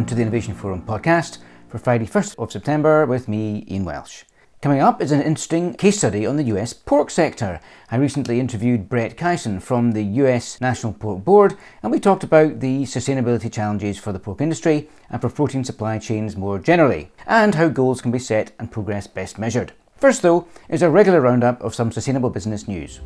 welcome to the Innovation Forum podcast for Friday, 1st of September, with me, Ian Welsh. Coming up is an interesting case study on the US pork sector. I recently interviewed Brett Kaysen from the US National Pork Board, and we talked about the sustainability challenges for the pork industry and for protein supply chains more generally, and how goals can be set and progress best measured. First, though, is a regular roundup of some sustainable business news.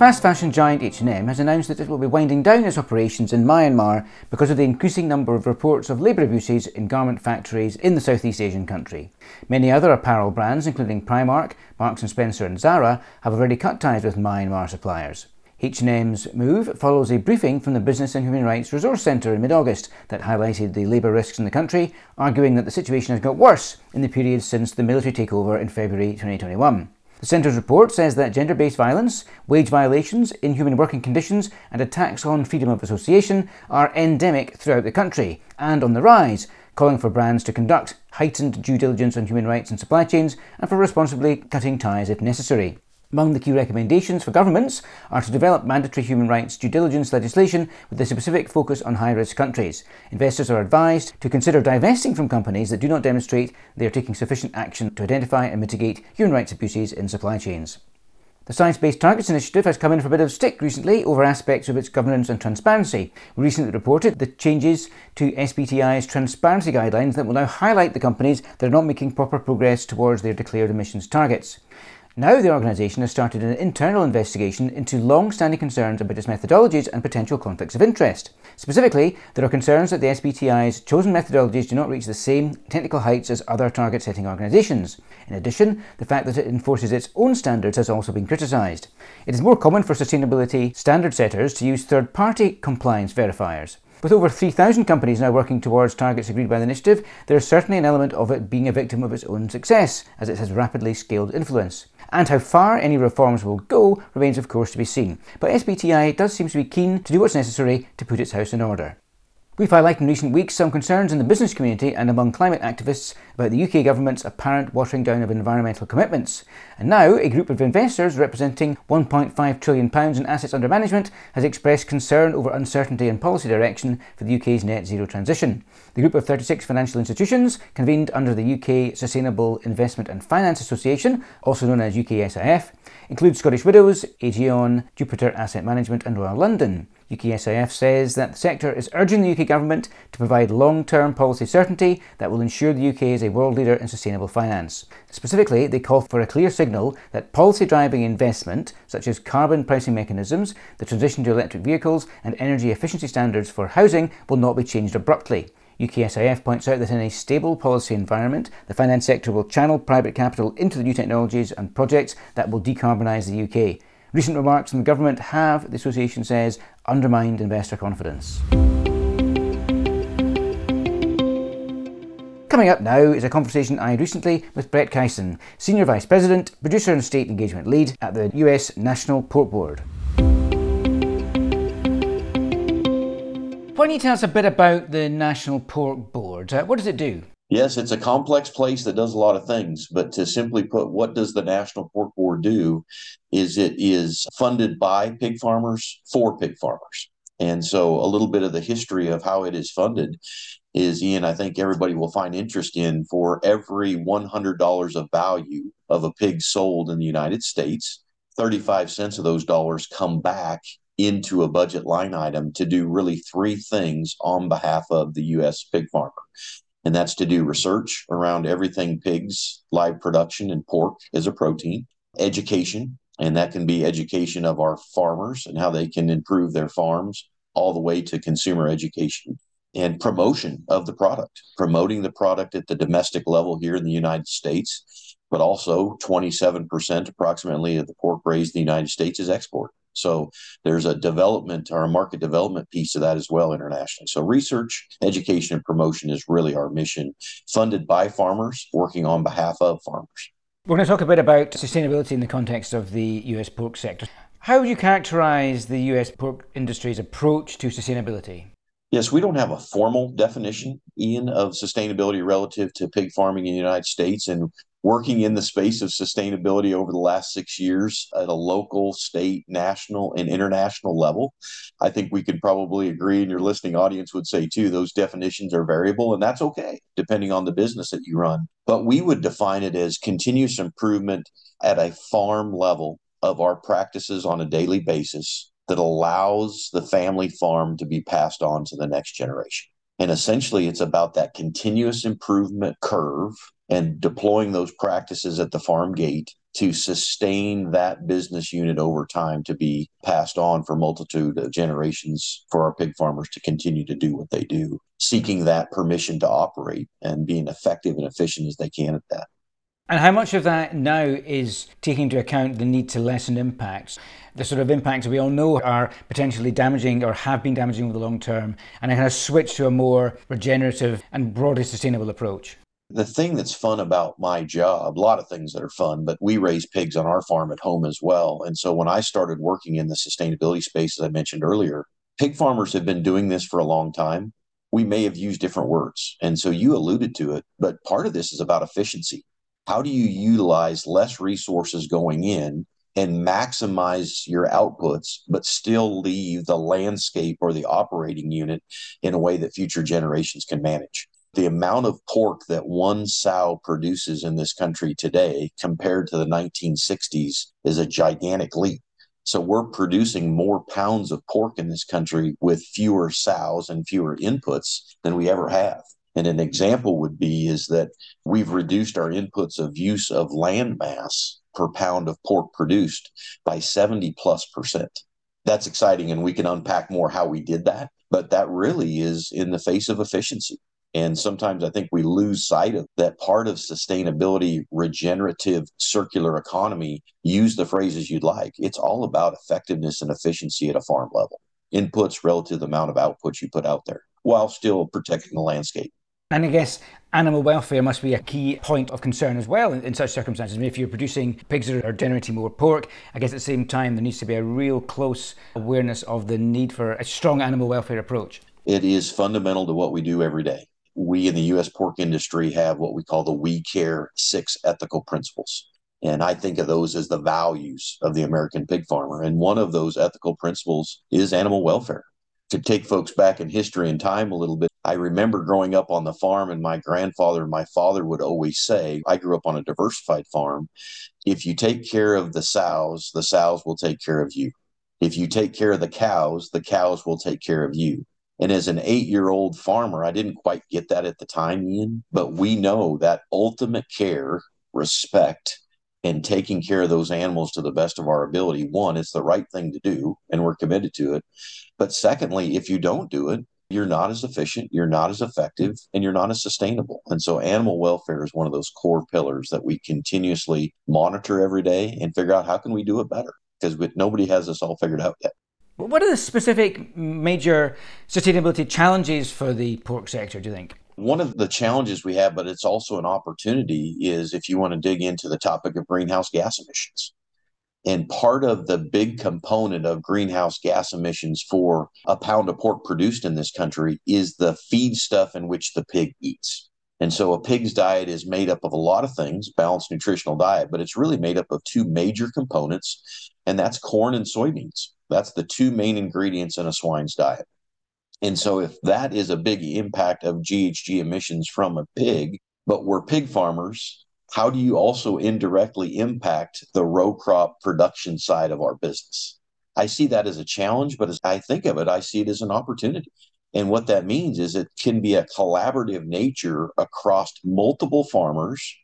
Fast fashion giant H&M has announced that it will be winding down its operations in Myanmar because of the increasing number of reports of labour abuses in garment factories in the Southeast Asian country. Many other apparel brands, including Primark, Marks & Spencer and Zara, have already cut ties with Myanmar suppliers. H&M's move follows a briefing from the Business and Human Rights Resource Centre in mid-August that highlighted the labour risks in the country, arguing that the situation has got worse in the period since the military takeover in February 2021. The Centre's report says that gender based violence, wage violations, inhuman working conditions, and attacks on freedom of association are endemic throughout the country and on the rise, calling for brands to conduct heightened due diligence on human rights and supply chains and for responsibly cutting ties if necessary. Among the key recommendations for governments are to develop mandatory human rights due diligence legislation with a specific focus on high risk countries. Investors are advised to consider divesting from companies that do not demonstrate they are taking sufficient action to identify and mitigate human rights abuses in supply chains. The Science Based Targets Initiative has come in for a bit of stick recently over aspects of its governance and transparency. We recently reported the changes to SBTI's transparency guidelines that will now highlight the companies that are not making proper progress towards their declared emissions targets. Now, the organisation has started an internal investigation into long standing concerns about its methodologies and potential conflicts of interest. Specifically, there are concerns that the SBTI's chosen methodologies do not reach the same technical heights as other target setting organisations. In addition, the fact that it enforces its own standards has also been criticised. It is more common for sustainability standard setters to use third party compliance verifiers. With over 3,000 companies now working towards targets agreed by the initiative, there is certainly an element of it being a victim of its own success, as it has rapidly scaled influence and how far any reforms will go remains of course to be seen. But SBTI does seem to be keen to do what's necessary to put its house in order. We've highlighted in recent weeks some concerns in the business community and among climate activists about the UK government's apparent watering down of environmental commitments. And now, a group of investors representing £1.5 trillion in assets under management has expressed concern over uncertainty in policy direction for the UK's net zero transition. The group of 36 financial institutions, convened under the UK Sustainable Investment and Finance Association, also known as UKSIF, includes Scottish Widows, Aegon, Jupiter Asset Management, and Royal London. UKSIF says that the sector is urging the UK government to provide long term policy certainty that will ensure the UK is a world leader in sustainable finance. Specifically, they call for a clear signal that policy driving investment, such as carbon pricing mechanisms, the transition to electric vehicles, and energy efficiency standards for housing, will not be changed abruptly. UKSIF points out that in a stable policy environment, the finance sector will channel private capital into the new technologies and projects that will decarbonise the UK. Recent remarks from the government have, the association says, undermined investor confidence. Coming up now is a conversation I had recently with Brett Kaysen, Senior Vice President, Producer and State Engagement Lead at the US National Pork Board. Why don't you tell us a bit about the National Pork Board? Uh, what does it do? Yes, it's a complex place that does a lot of things, but to simply put, what does the National Pork Board do is it is funded by pig farmers for pig farmers. And so a little bit of the history of how it is funded is, Ian, I think everybody will find interest in for every $100 of value of a pig sold in the United States, 35 cents of those dollars come back into a budget line item to do really three things on behalf of the U.S. pig farmer and that's to do research around everything pigs, live production, and pork as a protein, education, and that can be education of our farmers and how they can improve their farms, all the way to consumer education and promotion of the product, promoting the product at the domestic level here in the United States, but also 27% approximately of the pork raised in the United States is export. So there's a development or a market development piece of that as well internationally. So research, education, and promotion is really our mission, funded by farmers, working on behalf of farmers. We're going to talk a bit about sustainability in the context of the US pork sector. How would you characterize the US pork industry's approach to sustainability? Yes, we don't have a formal definition, Ian, of sustainability relative to pig farming in the United States. And working in the space of sustainability over the last six years at a local, state, national, and international level, I think we could probably agree, and your listening audience would say too, those definitions are variable, and that's okay, depending on the business that you run. But we would define it as continuous improvement at a farm level of our practices on a daily basis that allows the family farm to be passed on to the next generation. And essentially, it's about that continuous improvement curve and deploying those practices at the farm gate to sustain that business unit over time to be passed on for multitude of generations for our pig farmers to continue to do what they do seeking that permission to operate and being effective and efficient as they can at that and how much of that now is taking into account the need to lessen impacts? The sort of impacts we all know are potentially damaging or have been damaging over the long term, and a kind of switch to a more regenerative and broadly sustainable approach? the thing that's fun about my job, a lot of things that are fun, but we raise pigs on our farm at home as well. And so when I started working in the sustainability space, as I mentioned earlier, pig farmers have been doing this for a long time. We may have used different words. And so you alluded to it, but part of this is about efficiency. How do you utilize less resources going in and maximize your outputs, but still leave the landscape or the operating unit in a way that future generations can manage? the amount of pork that one sow produces in this country today compared to the 1960s is a gigantic leap. So we're producing more pounds of pork in this country with fewer sows and fewer inputs than we ever have. And an example would be is that we've reduced our inputs of use of land mass per pound of pork produced by 70 plus percent. That's exciting and we can unpack more how we did that, but that really is in the face of efficiency. And sometimes I think we lose sight of that part of sustainability, regenerative, circular economy. Use the phrases you'd like. It's all about effectiveness and efficiency at a farm level, inputs relative to the amount of output you put out there while still protecting the landscape. And I guess animal welfare must be a key point of concern as well in, in such circumstances. I mean, if you're producing pigs that are generating more pork, I guess at the same time there needs to be a real close awareness of the need for a strong animal welfare approach. It is fundamental to what we do every day we in the U.S. pork industry have what we call the We Care Six Ethical Principles. And I think of those as the values of the American pig farmer. And one of those ethical principles is animal welfare. To take folks back in history and time a little bit, I remember growing up on the farm, and my grandfather and my father would always say, I grew up on a diversified farm. If you take care of the sows, the sows will take care of you. If you take care of the cows, the cows will take care of you. And as an eight year old farmer, I didn't quite get that at the time, Ian, but we know that ultimate care, respect, and taking care of those animals to the best of our ability, one, it's the right thing to do, and we're committed to it. But secondly, if you don't do it, you're not as efficient, you're not as effective, and you're not as sustainable. And so, animal welfare is one of those core pillars that we continuously monitor every day and figure out how can we do it better because nobody has this all figured out yet. What are the specific major sustainability challenges for the pork sector, do you think? One of the challenges we have, but it's also an opportunity, is if you want to dig into the topic of greenhouse gas emissions. And part of the big component of greenhouse gas emissions for a pound of pork produced in this country is the feed stuff in which the pig eats. And so a pig's diet is made up of a lot of things, balanced nutritional diet, but it's really made up of two major components, and that's corn and soybeans. That's the two main ingredients in a swine's diet. And so, if that is a big impact of GHG emissions from a pig, but we're pig farmers, how do you also indirectly impact the row crop production side of our business? I see that as a challenge, but as I think of it, I see it as an opportunity. And what that means is it can be a collaborative nature across multiple farmers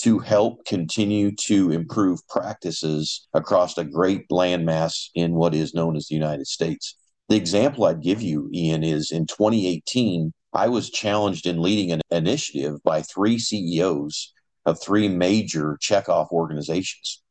to help continue to improve practices across a great landmass in what is known as the United States. The example I'd give you, Ian, is in 2018, I was challenged in leading an initiative by three CEOs of three major checkoff organizations.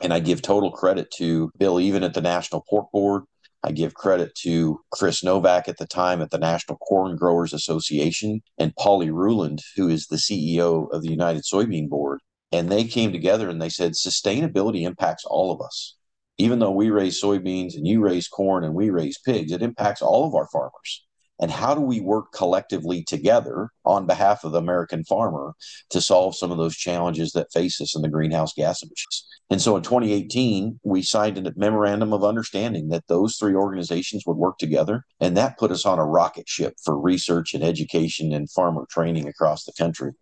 And I give total credit to Bill Even at the National Pork Board, I give credit to Chris Novak at the time at the National Corn Growers Association and Polly Ruhland, who is the CEO of the United Soybean Board. And they came together and they said sustainability impacts all of us. Even though we raise soybeans and you raise corn and we raise pigs, it impacts all of our farmers. And how do we work collectively together on behalf of the American farmer to solve some of those challenges that face us in the greenhouse gas emissions. And so in 2018, we signed a memorandum of understanding that those three organizations would work together. And that put us on a rocket ship for research and education and farmer training across the country.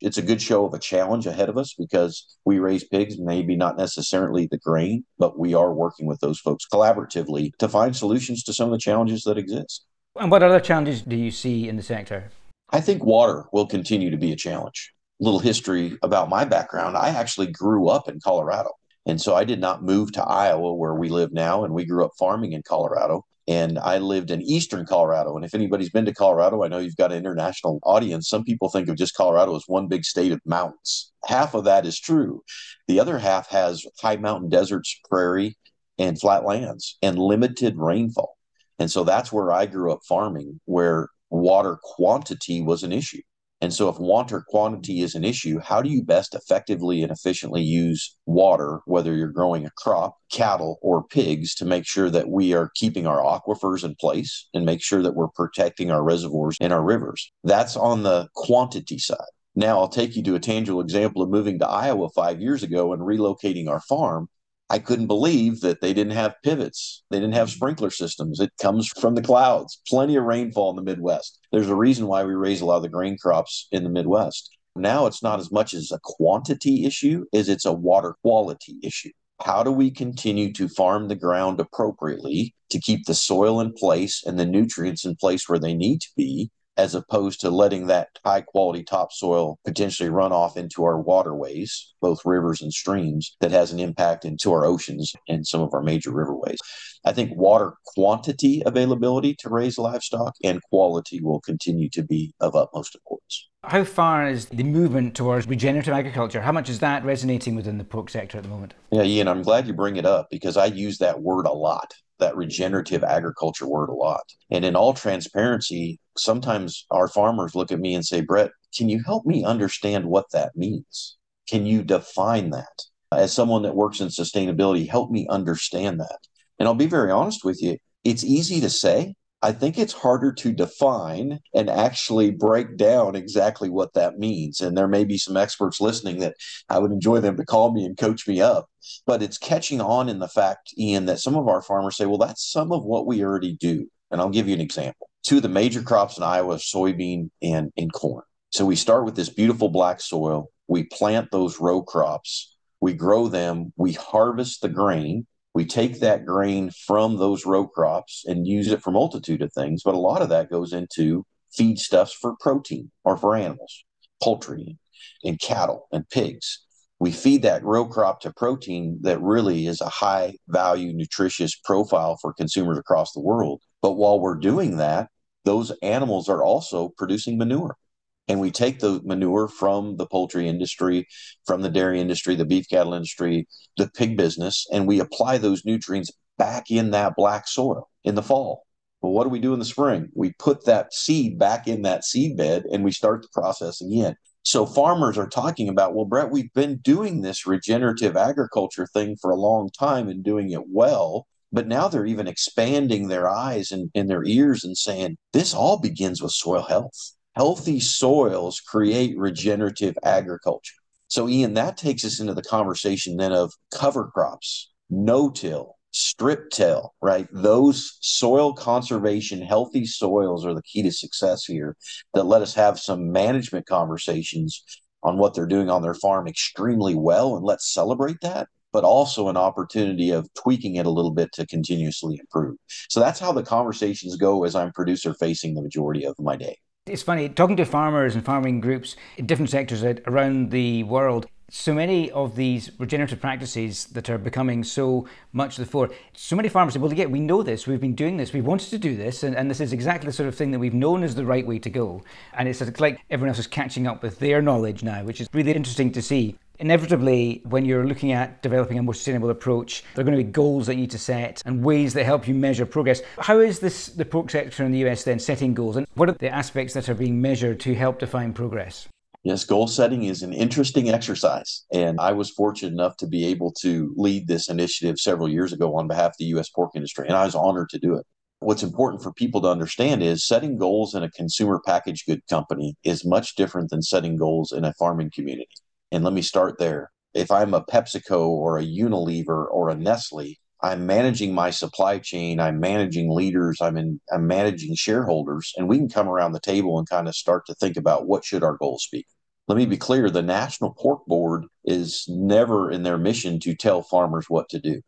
It's a good show of a challenge ahead of us because we raise pigs, maybe not necessarily the grain, but we are working with those folks collaboratively to find solutions to some of the challenges that exist. And what other challenges do you see in the sector? I think water will continue to be a challenge. Little history about my background I actually grew up in Colorado. And so I did not move to Iowa where we live now. And we grew up farming in Colorado. And I lived in eastern Colorado. And if anybody's been to Colorado, I know you've got an international audience. Some people think of just Colorado as one big state of mountains. Half of that is true. The other half has high mountain deserts, prairie, and flat lands and limited rainfall. And so that's where I grew up farming, where water quantity was an issue. And so, if water quantity is an issue, how do you best effectively and efficiently use water, whether you're growing a crop, cattle, or pigs, to make sure that we are keeping our aquifers in place and make sure that we're protecting our reservoirs and our rivers? That's on the quantity side. Now, I'll take you to a tangible example of moving to Iowa five years ago and relocating our farm. I couldn't believe that they didn't have pivots. They didn't have sprinkler systems. It comes from the clouds, plenty of rainfall in the Midwest. There's a reason why we raise a lot of the grain crops in the Midwest. Now it's not as much as a quantity issue as it's a water quality issue. How do we continue to farm the ground appropriately to keep the soil in place and the nutrients in place where they need to be as opposed to letting that high quality topsoil potentially run off into our waterways, both rivers and streams, that has an impact into our oceans and some of our major riverways. I think water quantity availability to raise livestock and quality will continue to be of utmost importance. How far is the movement towards regenerative agriculture? How much is that resonating within the pork sector at the moment? Yeah, Ian, I'm glad you bring it up because I use that word a lot that regenerative agriculture word a lot. And in all transparency, sometimes our farmers look at me and say, Brett, can you help me understand what that means? Can you define that? As someone that works in sustainability, help me understand that. And I'll be very honest with you, it's easy to say, I think it's harder to define and actually break down exactly what that means. And there may be some experts listening that I would enjoy them to call me and coach me up. But it's catching on in the fact, Ian, that some of our farmers say, well, that's some of what we already do. And I'll give you an example. Two of the major crops in Iowa soybean and, and corn. So we start with this beautiful black soil. We plant those row crops. We grow them. We harvest the grain we take that grain from those row crops and use it for multitude of things, but a lot of that goes into feedstuffs for protein or for animals, poultry and cattle and pigs. We feed that row crop to protein that really is a high value, nutritious profile for consumers across the world. But while we're doing that, those animals are also producing manure and we take the manure from the poultry industry, from the dairy industry, the beef cattle industry, the pig business, and we apply those nutrients back in that black soil in the fall. Well, what do we do in the spring? We put that seed back in that seed bed and we start the process again. So farmers are talking about, well, Brett, we've been doing this regenerative agriculture thing for a long time and doing it well. But now they're even expanding their eyes and, and their ears and saying, this all begins with soil health healthy soils create regenerative agriculture. So, Ian, that takes us into the conversation then of cover crops, no till, strip till, right? Those soil conservation, healthy soils are the key to success here that let us have some management conversations on what they're doing on their farm extremely well. And let's celebrate that, but also an opportunity of tweaking it a little bit to continuously improve. So that's how the conversations go as I'm producer facing the majority of my day. It's funny, talking to farmers and farming groups in different sectors around the world, so many of these regenerative practices that are becoming so much the fore, so many farmers say, well, again, we know this, we've been doing this, we've wanted to do this, and, and this is exactly the sort of thing that we've known is the right way to go. And it's like everyone else is catching up with their knowledge now, which is really interesting to see inevitably, when you're looking at developing a more sustainable approach, there are going to be goals that you need to set and ways that help you measure progress. How is this the pork sector in the US then setting goals, and what are the aspects that are being measured to help define progress? Yes, goal setting is an interesting exercise. And I was fortunate enough to be able to lead this initiative several years ago on behalf of the U.S. pork industry. And I was honored to do it. what's important for people to understand is setting goals in a consumer packaged good company is much different than setting goals in a farming community. And let me start there. If I'm a PepsiCo or a Unilever or a Nestle, I'm managing my supply chain, I'm managing leaders, I'm in, I'm managing shareholders, and we can come around the table and kind of start to think about what should our goals be. Let me be clear, the National Pork Board is never in their mission to tell farmers what to do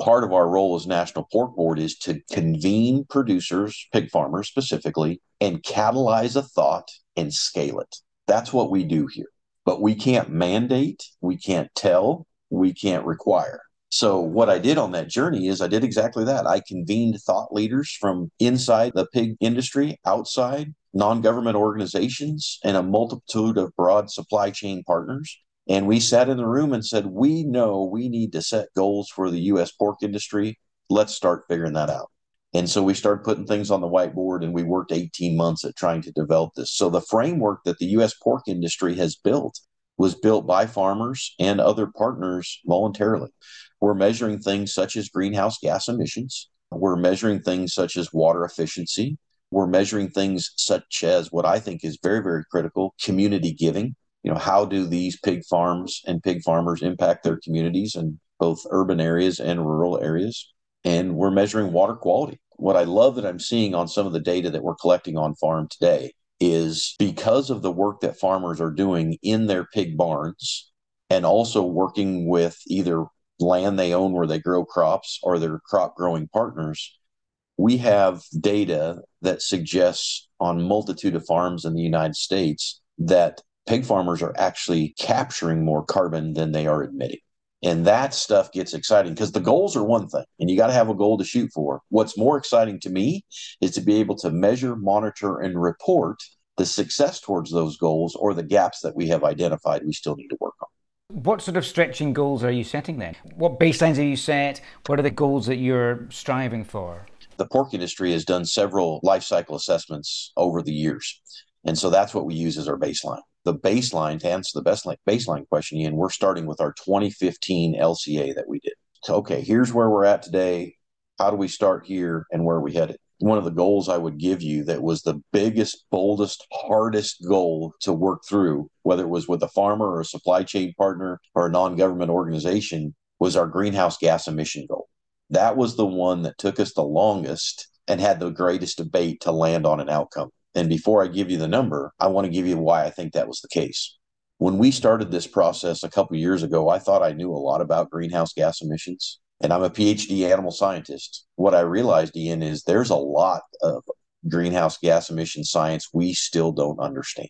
part of our role as National Pork Board is to convene producers, pig farmers specifically, and catalyze a thought and scale it. That's what we do here. But we can't mandate, we can't tell, we can't require. So, what I did on that journey is I did exactly that. I convened thought leaders from inside the pig industry, outside, non government organizations, and a multitude of broad supply chain partners. And we sat in the room and said, We know we need to set goals for the US pork industry. Let's start figuring that out. And so we started putting things on the whiteboard and we worked 18 months at trying to develop this. So the framework that the US pork industry has built was built by farmers and other partners voluntarily. We're measuring things such as greenhouse gas emissions. We're measuring things such as water efficiency. We're measuring things such as what I think is very, very critical community giving you know how do these pig farms and pig farmers impact their communities in both urban areas and rural areas and we're measuring water quality what i love that i'm seeing on some of the data that we're collecting on farm today is because of the work that farmers are doing in their pig barns and also working with either land they own where they grow crops or their crop growing partners we have data that suggests on multitude of farms in the united states that pig farmers are actually capturing more carbon than they are admitting. And that stuff gets exciting because the goals are one thing, and you got to have a goal to shoot for. What's more exciting to me is to be able to measure, monitor, and report the success towards those goals or the gaps that we have identified we still need to work on. What sort of stretching goals are you setting then? What baselines are you set? What are the goals that you're striving for? The pork industry has done several life cycle assessments over the years. And so that's what we use as our baseline the baseline to answer the best baseline question, Ian, we're starting with our 2015 LCA that we did. So, okay, here's where we're at today. How do we start here and where are we headed? One of the goals I would give you that was the biggest, boldest, hardest goal to work through, whether it was with a farmer or a supply chain partner or a non government organization, was our greenhouse gas emission goal. That was the one that took us the longest and had the greatest debate to land on an outcome. And before I give you the number, I want to give you why I think that was the case. When we started this process a couple years ago, I thought I knew a lot about greenhouse gas emissions, and I'm a PhD animal scientist. What I realized, Ian, is there's a lot of greenhouse gas emission science we still don't understand.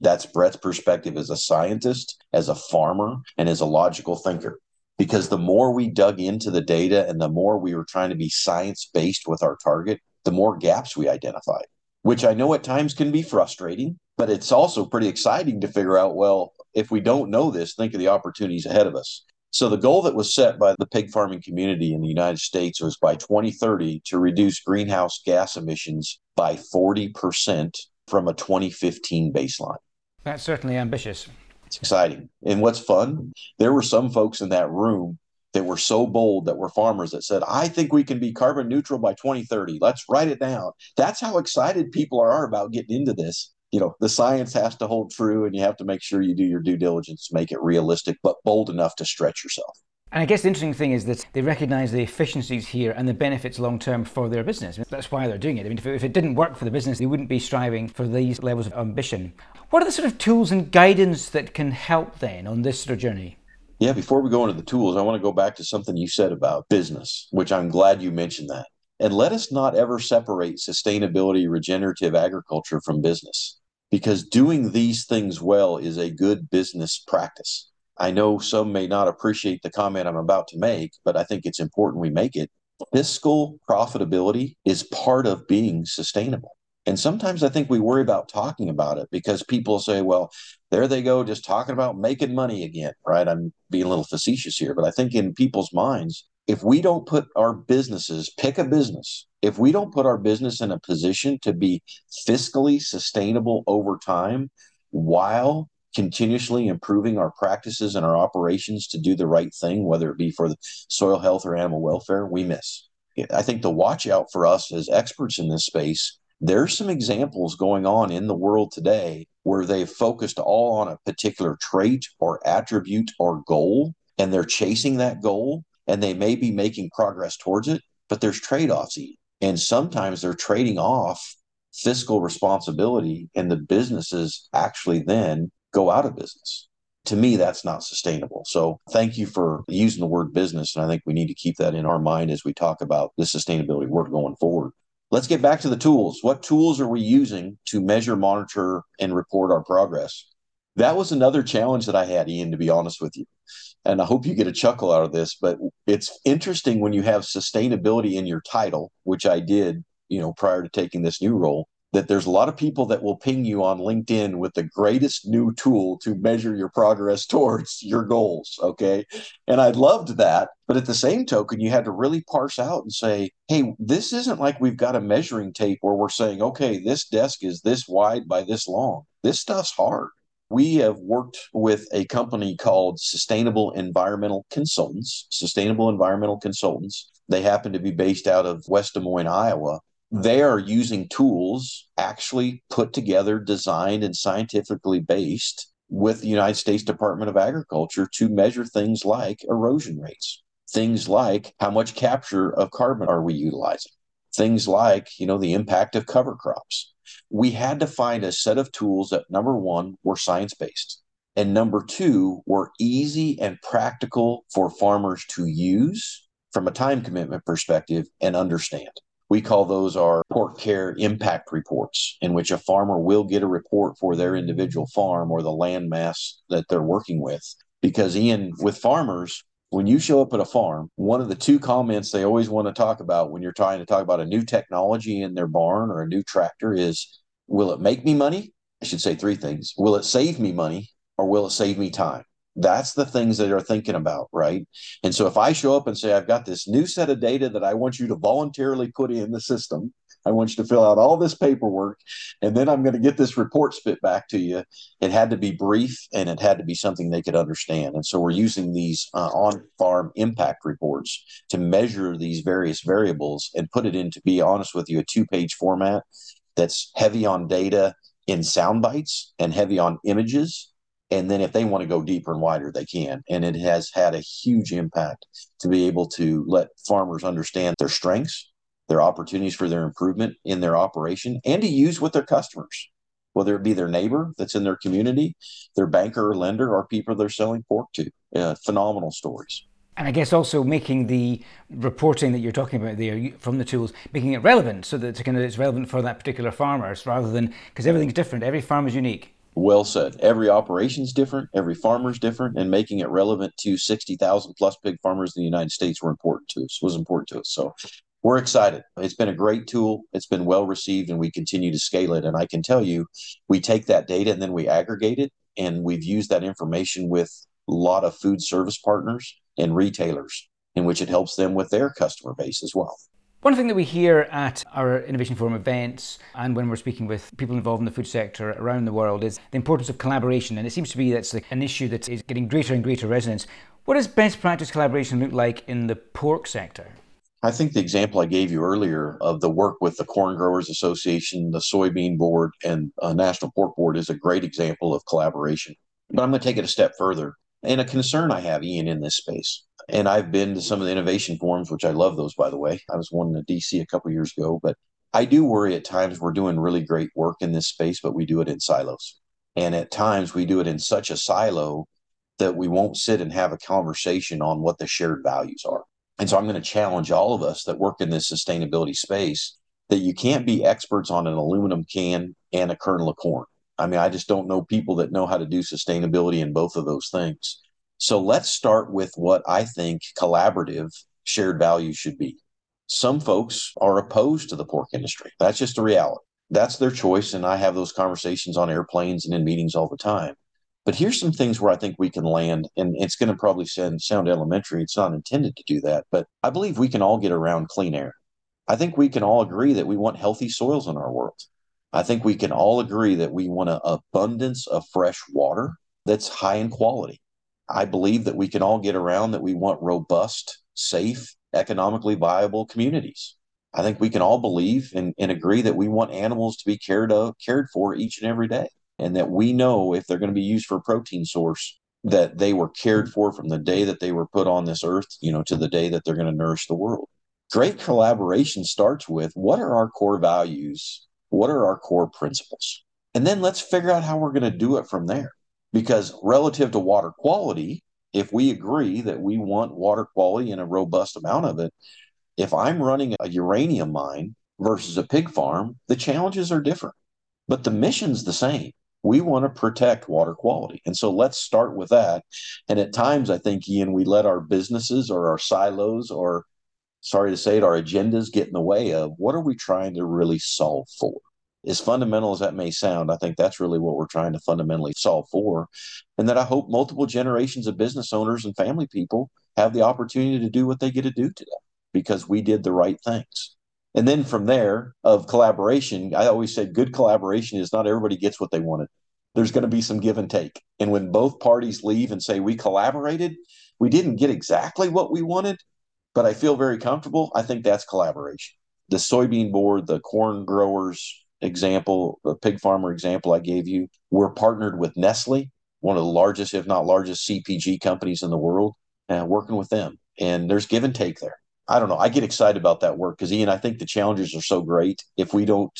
That's Brett's perspective as a scientist, as a farmer, and as a logical thinker. Because the more we dug into the data and the more we were trying to be science based with our target, the more gaps we identified which I know at times can be frustrating, but it's also pretty exciting to figure out well, if we don't know this, think of the opportunities ahead of us. So, the goal that was set by the pig farming community in the United States was by 2030 to reduce greenhouse gas emissions by 40% from a 2015 baseline. That's certainly ambitious. It's exciting. And what's fun, there were some folks in that room that were so bold that were farmers that said, I think we can be carbon neutral by 2030. Let's write it down. That's how excited people are about getting into this. You know, the science has to hold true and you have to make sure you do your due diligence make it realistic, but bold enough to stretch yourself. And I guess the interesting thing is that they recognise the efficiencies here and the benefits long term for their business. That's why they're doing it. I mean, if it, if it didn't work for the business, they wouldn't be striving for these levels of ambition. What are the sort of tools and guidance that can help then on this sort of journey? Yeah, before we go into the tools, I want to go back to something you said about business, which I'm glad you mentioned that. And let us not ever separate sustainability, regenerative agriculture from business, because doing these things well is a good business practice. I know some may not appreciate the comment I'm about to make, but I think it's important we make it. Fiscal profitability is part of being sustainable. And sometimes I think we worry about talking about it because people say, well, there they go, just talking about making money again, right? I'm being a little facetious here, but I think in people's minds, if we don't put our businesses, pick a business, if we don't put our business in a position to be fiscally sustainable over time while continuously improving our practices and our operations to do the right thing, whether it be for the soil health or animal welfare, we miss. I think the watch out for us as experts in this space, there's some examples going on in the world today where they've focused all on a particular trait or attribute or goal, and they're chasing that goal, and they may be making progress towards it, but there's trade offs. And sometimes they're trading off fiscal responsibility, and the businesses actually then go out of business. To me, that's not sustainable. So, thank you for using the word business. And I think we need to keep that in our mind as we talk about the sustainability work going forward. Let's get back to the tools. What tools are we using to measure, monitor, and report our progress? That was another challenge that I had, Ian, to be honest with you. And I hope you get a chuckle out of this, but it's interesting when you have sustainability in your title, which I did, you know, prior to taking this new role, that there's a lot of people that will ping you on LinkedIn with the greatest new tool to measure your progress towards your goals. Okay. And I loved that. But at the same token, you had to really parse out and say, hey, this isn't like we've got a measuring tape where we're saying, okay, this desk is this wide by this long. This stuff's hard. We have worked with a company called Sustainable Environmental Consultants, Sustainable Environmental Consultants. They happen to be based out of West Des Moines, Iowa they are using tools actually put together, designed, and scientifically based with the United States Department of Agriculture to measure things like erosion rates, things like how much capture of carbon are we utilizing, things like, you know, the impact of cover crops. We had to find a set of tools that number one were science based and number two were easy and practical for farmers to use from a time commitment perspective and understand. We call those our pork care impact reports, in which a farmer will get a report for their individual farm or the land mass that they're working with. Because, Ian, with farmers, when you show up at a farm, one of the two comments they always want to talk about when you're trying to talk about a new technology in their barn or a new tractor is will it make me money? I should say three things. Will it save me money or will it save me time? That's the things that they're thinking about, right? And so if I show up and say, I've got this new set of data that I want you to voluntarily put in the system, I want you to fill out all this paperwork, and then I'm going to get this report spit back to you. It had to be brief and it had to be something they could understand. And so we're using these uh, on farm impact reports to measure these various variables and put it in, to be honest with you, a two page format that's heavy on data in sound bites and heavy on images and then if they want to go deeper and wider they can and it has had a huge impact to be able to let farmers understand their strengths their opportunities for their improvement in their operation and to use with their customers whether it be their neighbor that's in their community their banker or lender or people they're selling pork to uh, phenomenal stories and I guess also making the reporting that you're talking about there from the tools, making it relevant so that it's, relevant for that particular farmer rather than because everything's different. Every farm is unique. Well said. Every operation is different. Every farmer is different, and making it relevant to sixty thousand plus pig farmers in the United States were important to us. Was important to us. So we're excited. It's been a great tool. It's been well received, and we continue to scale it. And I can tell you, we take that data and then we aggregate it, and we've used that information with a lot of food service partners and retailers, in which it helps them with their customer base as well. One thing that we hear at our Innovation Forum events and when we're speaking with people involved in the food sector around the world is the importance of collaboration. And it seems to be that's an issue that is getting greater and greater resonance. What does best practice collaboration look like in the pork sector? I think the example I gave you earlier of the work with the Corn Growers Association, the Soybean Board, and uh, National Pork Board is a great example of collaboration. But I'm going to take it a step further. And a concern I have, Ian, in this space and I've been to some of the innovation forums, which I love those, by the way. I was one in DC a couple years ago, but I do worry at times we're doing really great work in this space, but we do it in silos. And at times we do it in such a silo that we won't sit and have a conversation on what the shared values are. And so I'm going to challenge all of us that work in this sustainability space that you can't be experts on an aluminum can and a kernel of corn. I mean, I just don't know people that know how to do sustainability in both of those things. So let's start with what I think collaborative shared value should be. Some folks are opposed to the pork industry. That's just a reality. That's their choice. And I have those conversations on airplanes and in meetings all the time. But here's some things where I think we can land, and it's going to probably sound, sound elementary. It's not intended to do that, but I believe we can all get around clean air. I think we can all agree that we want healthy soils in our world. I think we can all agree that we want an abundance of fresh water that's high in quality. I believe that we can all get around that we want robust, safe, economically viable communities. I think we can all believe and, and agree that we want animals to be cared of, cared for each and every day, and that we know if they're going to be used for a protein source, that they were cared for from the day that they were put on this earth, you know, to the day that they're going to nourish the world. Great collaboration starts with what are our core values? What are our core principles? And then let's figure out how we're going to do it from there. Because relative to water quality, if we agree that we want water quality and a robust amount of it, if I'm running a uranium mine versus a pig farm, the challenges are different, but the mission's the same. We want to protect water quality. And so let's start with that. And at times, I think, Ian, we let our businesses or our silos or, sorry to say it, our agendas get in the way of what are we trying to really solve for? as fundamental as that may sound, I think that's really what we're trying to fundamentally solve for. And that I hope multiple generations of business owners and family people have the opportunity to do what they get to do today because we did the right things. And then from there, of collaboration, I always said good collaboration is not everybody gets what they wanted. There's going to be some give and take. And when both parties leave and say, we collaborated, we didn't get exactly what we wanted, but I feel very comfortable. I think that's collaboration. The soybean board, the corn growers, example, the pig farmer example I gave you, we're partnered with Nestle, one of the largest, if not largest, CPG companies in the world, and working with them. And there's give and take there. I don't know. I get excited about that work because Ian, I think the challenges are so great. If we don't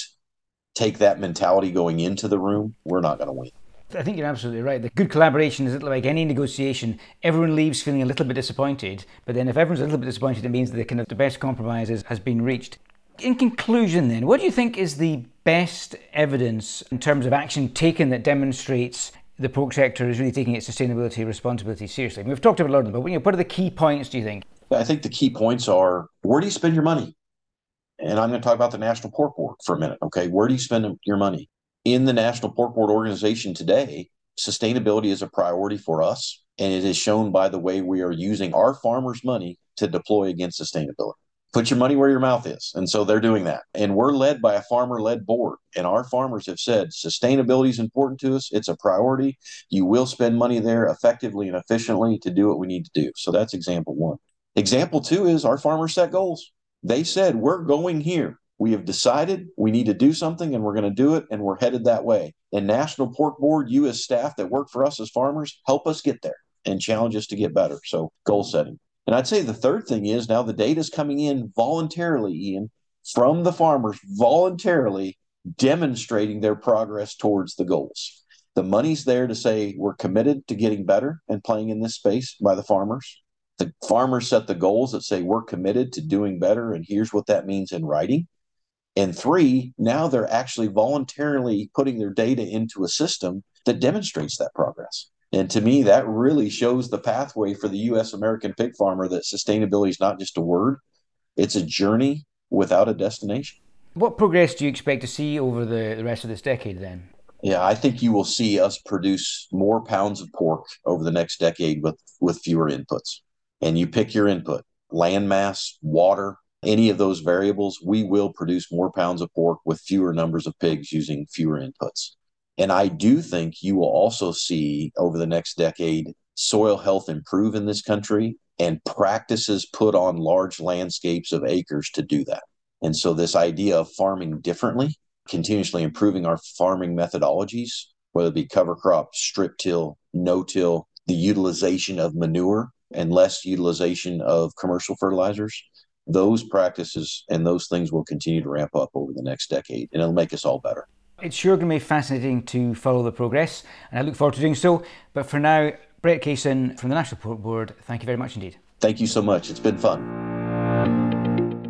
take that mentality going into the room, we're not going to win. I think you're absolutely right. The good collaboration is like any negotiation. Everyone leaves feeling a little bit disappointed, but then if everyone's a little bit disappointed, it means that the kind of the best compromise has been reached. In conclusion, then, what do you think is the best evidence in terms of action taken that demonstrates the pork sector is really taking its sustainability responsibility seriously? we've talked about a lot of them, but what are the key points, do you think? I think the key points are where do you spend your money? And I'm going to talk about the National Pork Board for a minute. Okay. Where do you spend your money? In the National Pork Board organization today, sustainability is a priority for us. And it is shown by the way we are using our farmers' money to deploy against sustainability put your money where your mouth is. And so they're doing that. And we're led by a farmer led board. And our farmers have said sustainability is important to us. It's a priority. You will spend money there effectively and efficiently to do what we need to do. So that's example one. Example two is our farmers set goals. They said, we're going here. We have decided we need to do something and we're going to do it and we're headed that way. And National Pork Board, you as staff that work for us as farmers, help us get there and challenge us to get better. So goal setting. And I'd say the third thing is now the data is coming in voluntarily, Ian, from the farmers, voluntarily demonstrating their progress towards the goals. The money's there to say we're committed to getting better and playing in this space by the farmers. The farmers set the goals that say we're committed to doing better, and here's what that means in writing. And three, now they're actually voluntarily putting their data into a system that demonstrates that progress. And to me, that really shows the pathway for the U.S. American pig farmer that sustainability is not just a word, it's a journey without a destination. What progress do you expect to see over the, the rest of this decade then? Yeah, I think you will see us produce more pounds of pork over the next decade with, with fewer inputs. And you pick your input land mass, water, any of those variables, we will produce more pounds of pork with fewer numbers of pigs using fewer inputs. And I do think you will also see over the next decade soil health improve in this country and practices put on large landscapes of acres to do that. And so, this idea of farming differently, continuously improving our farming methodologies, whether it be cover crop, strip till, no till, the utilization of manure and less utilization of commercial fertilizers, those practices and those things will continue to ramp up over the next decade and it'll make us all better. It's sure going to be fascinating to follow the progress, and I look forward to doing so. But for now, Brett Kaysen from the National Pork Board, thank you very much indeed. Thank you so much. It's been fun.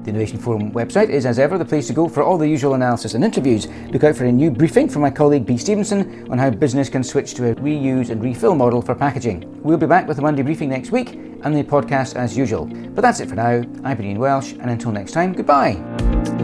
The Innovation Forum website is, as ever, the place to go for all the usual analysis and interviews. Look out for a new briefing from my colleague B. Stevenson on how business can switch to a reuse and refill model for packaging. We'll be back with a Monday briefing next week and the podcast as usual. But that's it for now. I've been Ian Welsh, and until next time, goodbye.